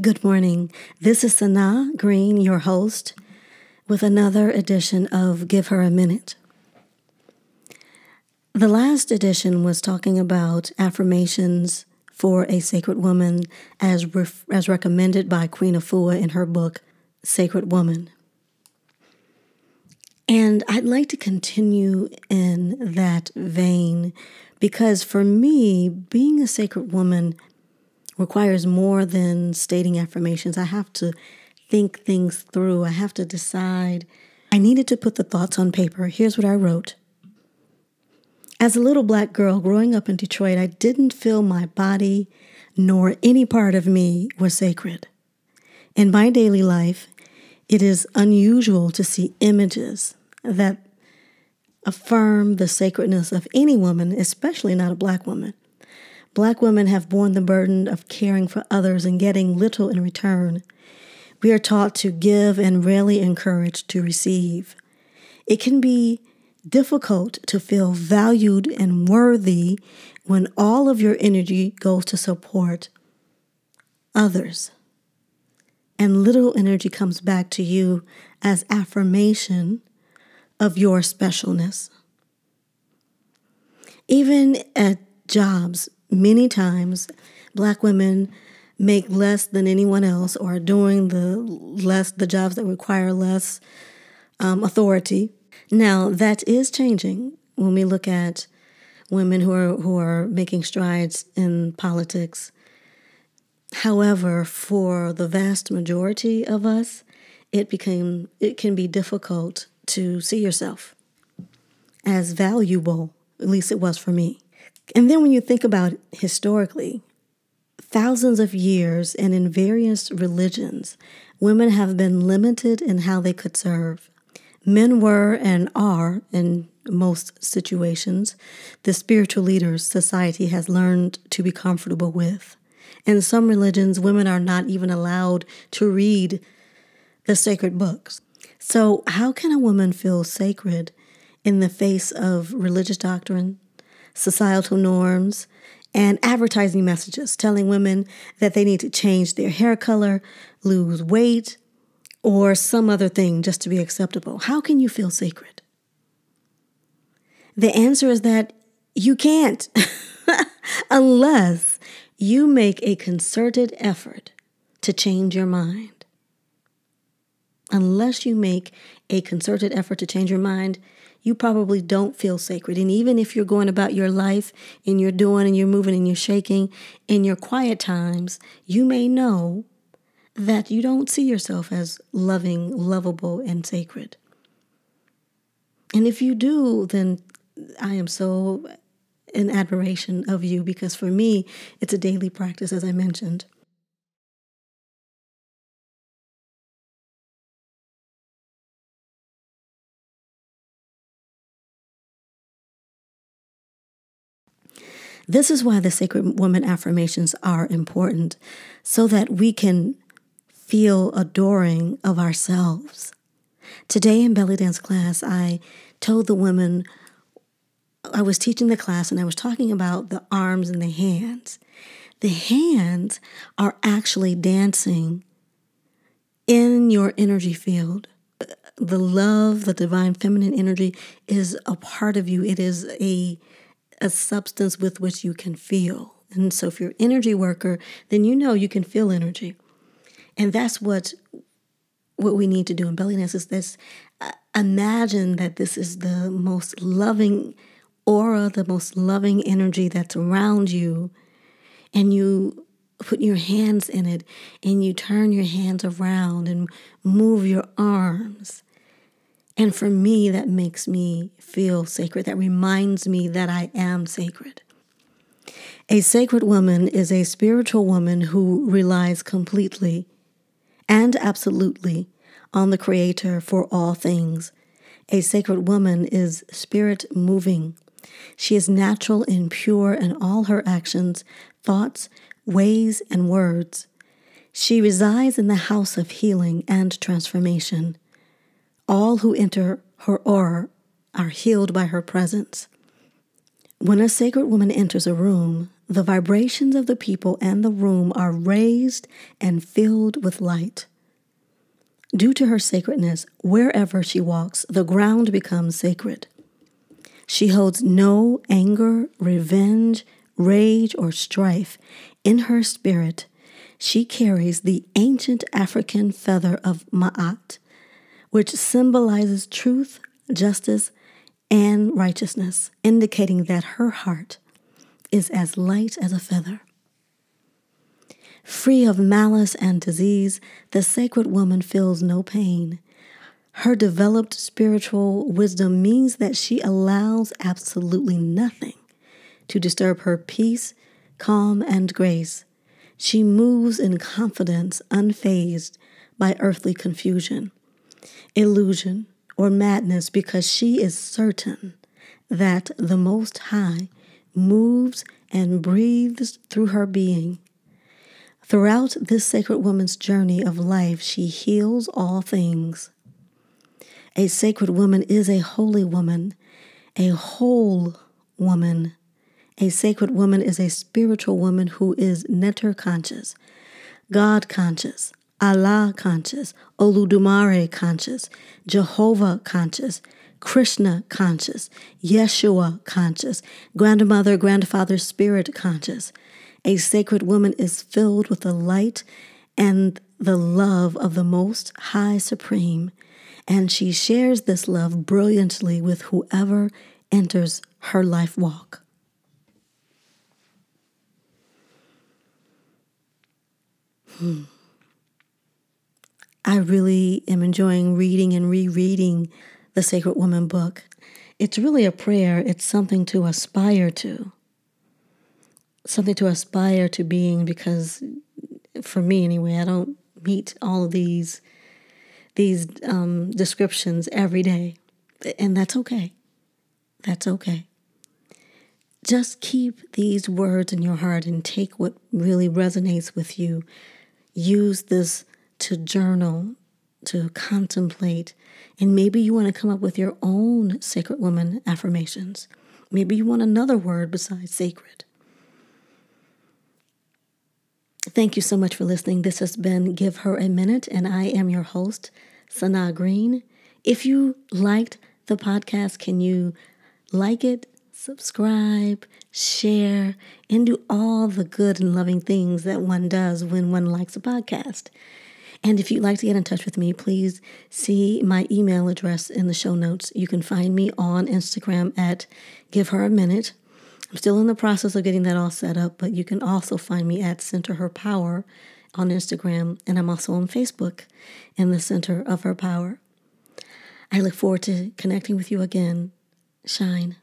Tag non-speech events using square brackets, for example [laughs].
Good morning. This is Sanaa Green, your host, with another edition of Give Her a Minute. The last edition was talking about affirmations for a sacred woman as, ref- as recommended by Queen Afua in her book, Sacred Woman. And I'd like to continue in that vein because for me, being a sacred woman requires more than stating affirmations. I have to think things through, I have to decide. I needed to put the thoughts on paper. Here's what I wrote. As a little black girl growing up in Detroit, I didn't feel my body nor any part of me was sacred. In my daily life, it is unusual to see images that affirm the sacredness of any woman, especially not a black woman. Black women have borne the burden of caring for others and getting little in return. We are taught to give and rarely encouraged to receive. It can be difficult to feel valued and worthy when all of your energy goes to support others. And little energy comes back to you as affirmation of your specialness. Even at jobs, many times black women make less than anyone else or are doing the less the jobs that require less um, authority. Now that is changing when we look at women who are who are making strides in politics. However, for the vast majority of us, it became it can be difficult to see yourself as valuable, at least it was for me. And then when you think about historically, thousands of years and in various religions, women have been limited in how they could serve. Men were and are, in most situations, the spiritual leaders society has learned to be comfortable with. In some religions, women are not even allowed to read the sacred books. So, how can a woman feel sacred in the face of religious doctrine, societal norms, and advertising messages telling women that they need to change their hair color, lose weight, or some other thing just to be acceptable? How can you feel sacred? The answer is that you can't [laughs] unless you make a concerted effort to change your mind unless you make a concerted effort to change your mind, you probably don't feel sacred. And even if you're going about your life and you're doing and you're moving and you're shaking in your quiet times, you may know that you don't see yourself as loving, lovable, and sacred. And if you do, then I am so in admiration of you because for me, it's a daily practice, as I mentioned. This is why the Sacred Woman affirmations are important, so that we can feel adoring of ourselves. Today in belly dance class, I told the women, I was teaching the class and I was talking about the arms and the hands. The hands are actually dancing in your energy field. The love, the divine feminine energy is a part of you. It is a a substance with which you can feel. And so if you're energy worker, then you know you can feel energy. And that's what what we need to do in belly dance is this uh, imagine that this is the most loving aura, the most loving energy that's around you, and you put your hands in it and you turn your hands around and move your arms and for me, that makes me feel sacred. That reminds me that I am sacred. A sacred woman is a spiritual woman who relies completely and absolutely on the Creator for all things. A sacred woman is spirit moving. She is natural and pure in all her actions, thoughts, ways, and words. She resides in the house of healing and transformation. All who enter her aura are healed by her presence. When a sacred woman enters a room, the vibrations of the people and the room are raised and filled with light. Due to her sacredness, wherever she walks, the ground becomes sacred. She holds no anger, revenge, rage, or strife in her spirit. She carries the ancient African feather of Ma'at, which symbolizes truth, justice, and righteousness, indicating that her heart is as light as a feather. Free of malice and disease, the sacred woman feels no pain. Her developed spiritual wisdom means that she allows absolutely nothing to disturb her peace, calm, and grace. She moves in confidence, unfazed by earthly confusion, illusion, or madness because she is certain that the Most High moves and breathes through her being. Throughout this sacred woman's journey of life, she heals all things. A sacred woman is a holy woman, a whole woman. A sacred woman is a spiritual woman who is neter conscious, God conscious, Allah conscious, Olodumare conscious, Jehovah conscious, Krishna conscious, Yeshua conscious, grandmother, grandfather spirit conscious. A sacred woman is filled with the light and the love of the Most High Supreme, and she shares this love brilliantly with whoever enters her life walk. Hmm. I really am enjoying reading and rereading the Sacred Woman book. It's really a prayer, it's something to aspire to. Something to aspire to being because for me anyway, I don't meet all of these these um, descriptions every day. And that's okay. That's okay. Just keep these words in your heart and take what really resonates with you. Use this to journal, to contemplate. And maybe you want to come up with your own sacred woman affirmations. Maybe you want another word besides sacred. Thank you so much for listening. This has been Give Her a Minute, and I am your host, Sanaa Green. If you liked the podcast, can you like it, subscribe, share, and do all the good and loving things that one does when one likes a podcast? And if you'd like to get in touch with me, please see my email address in the show notes. You can find me on Instagram at Give Her a Minute. I'm still in the process of getting that all set up, but you can also find me at Center Her Power on Instagram, and I'm also on Facebook in the Center of Her Power. I look forward to connecting with you again. Shine.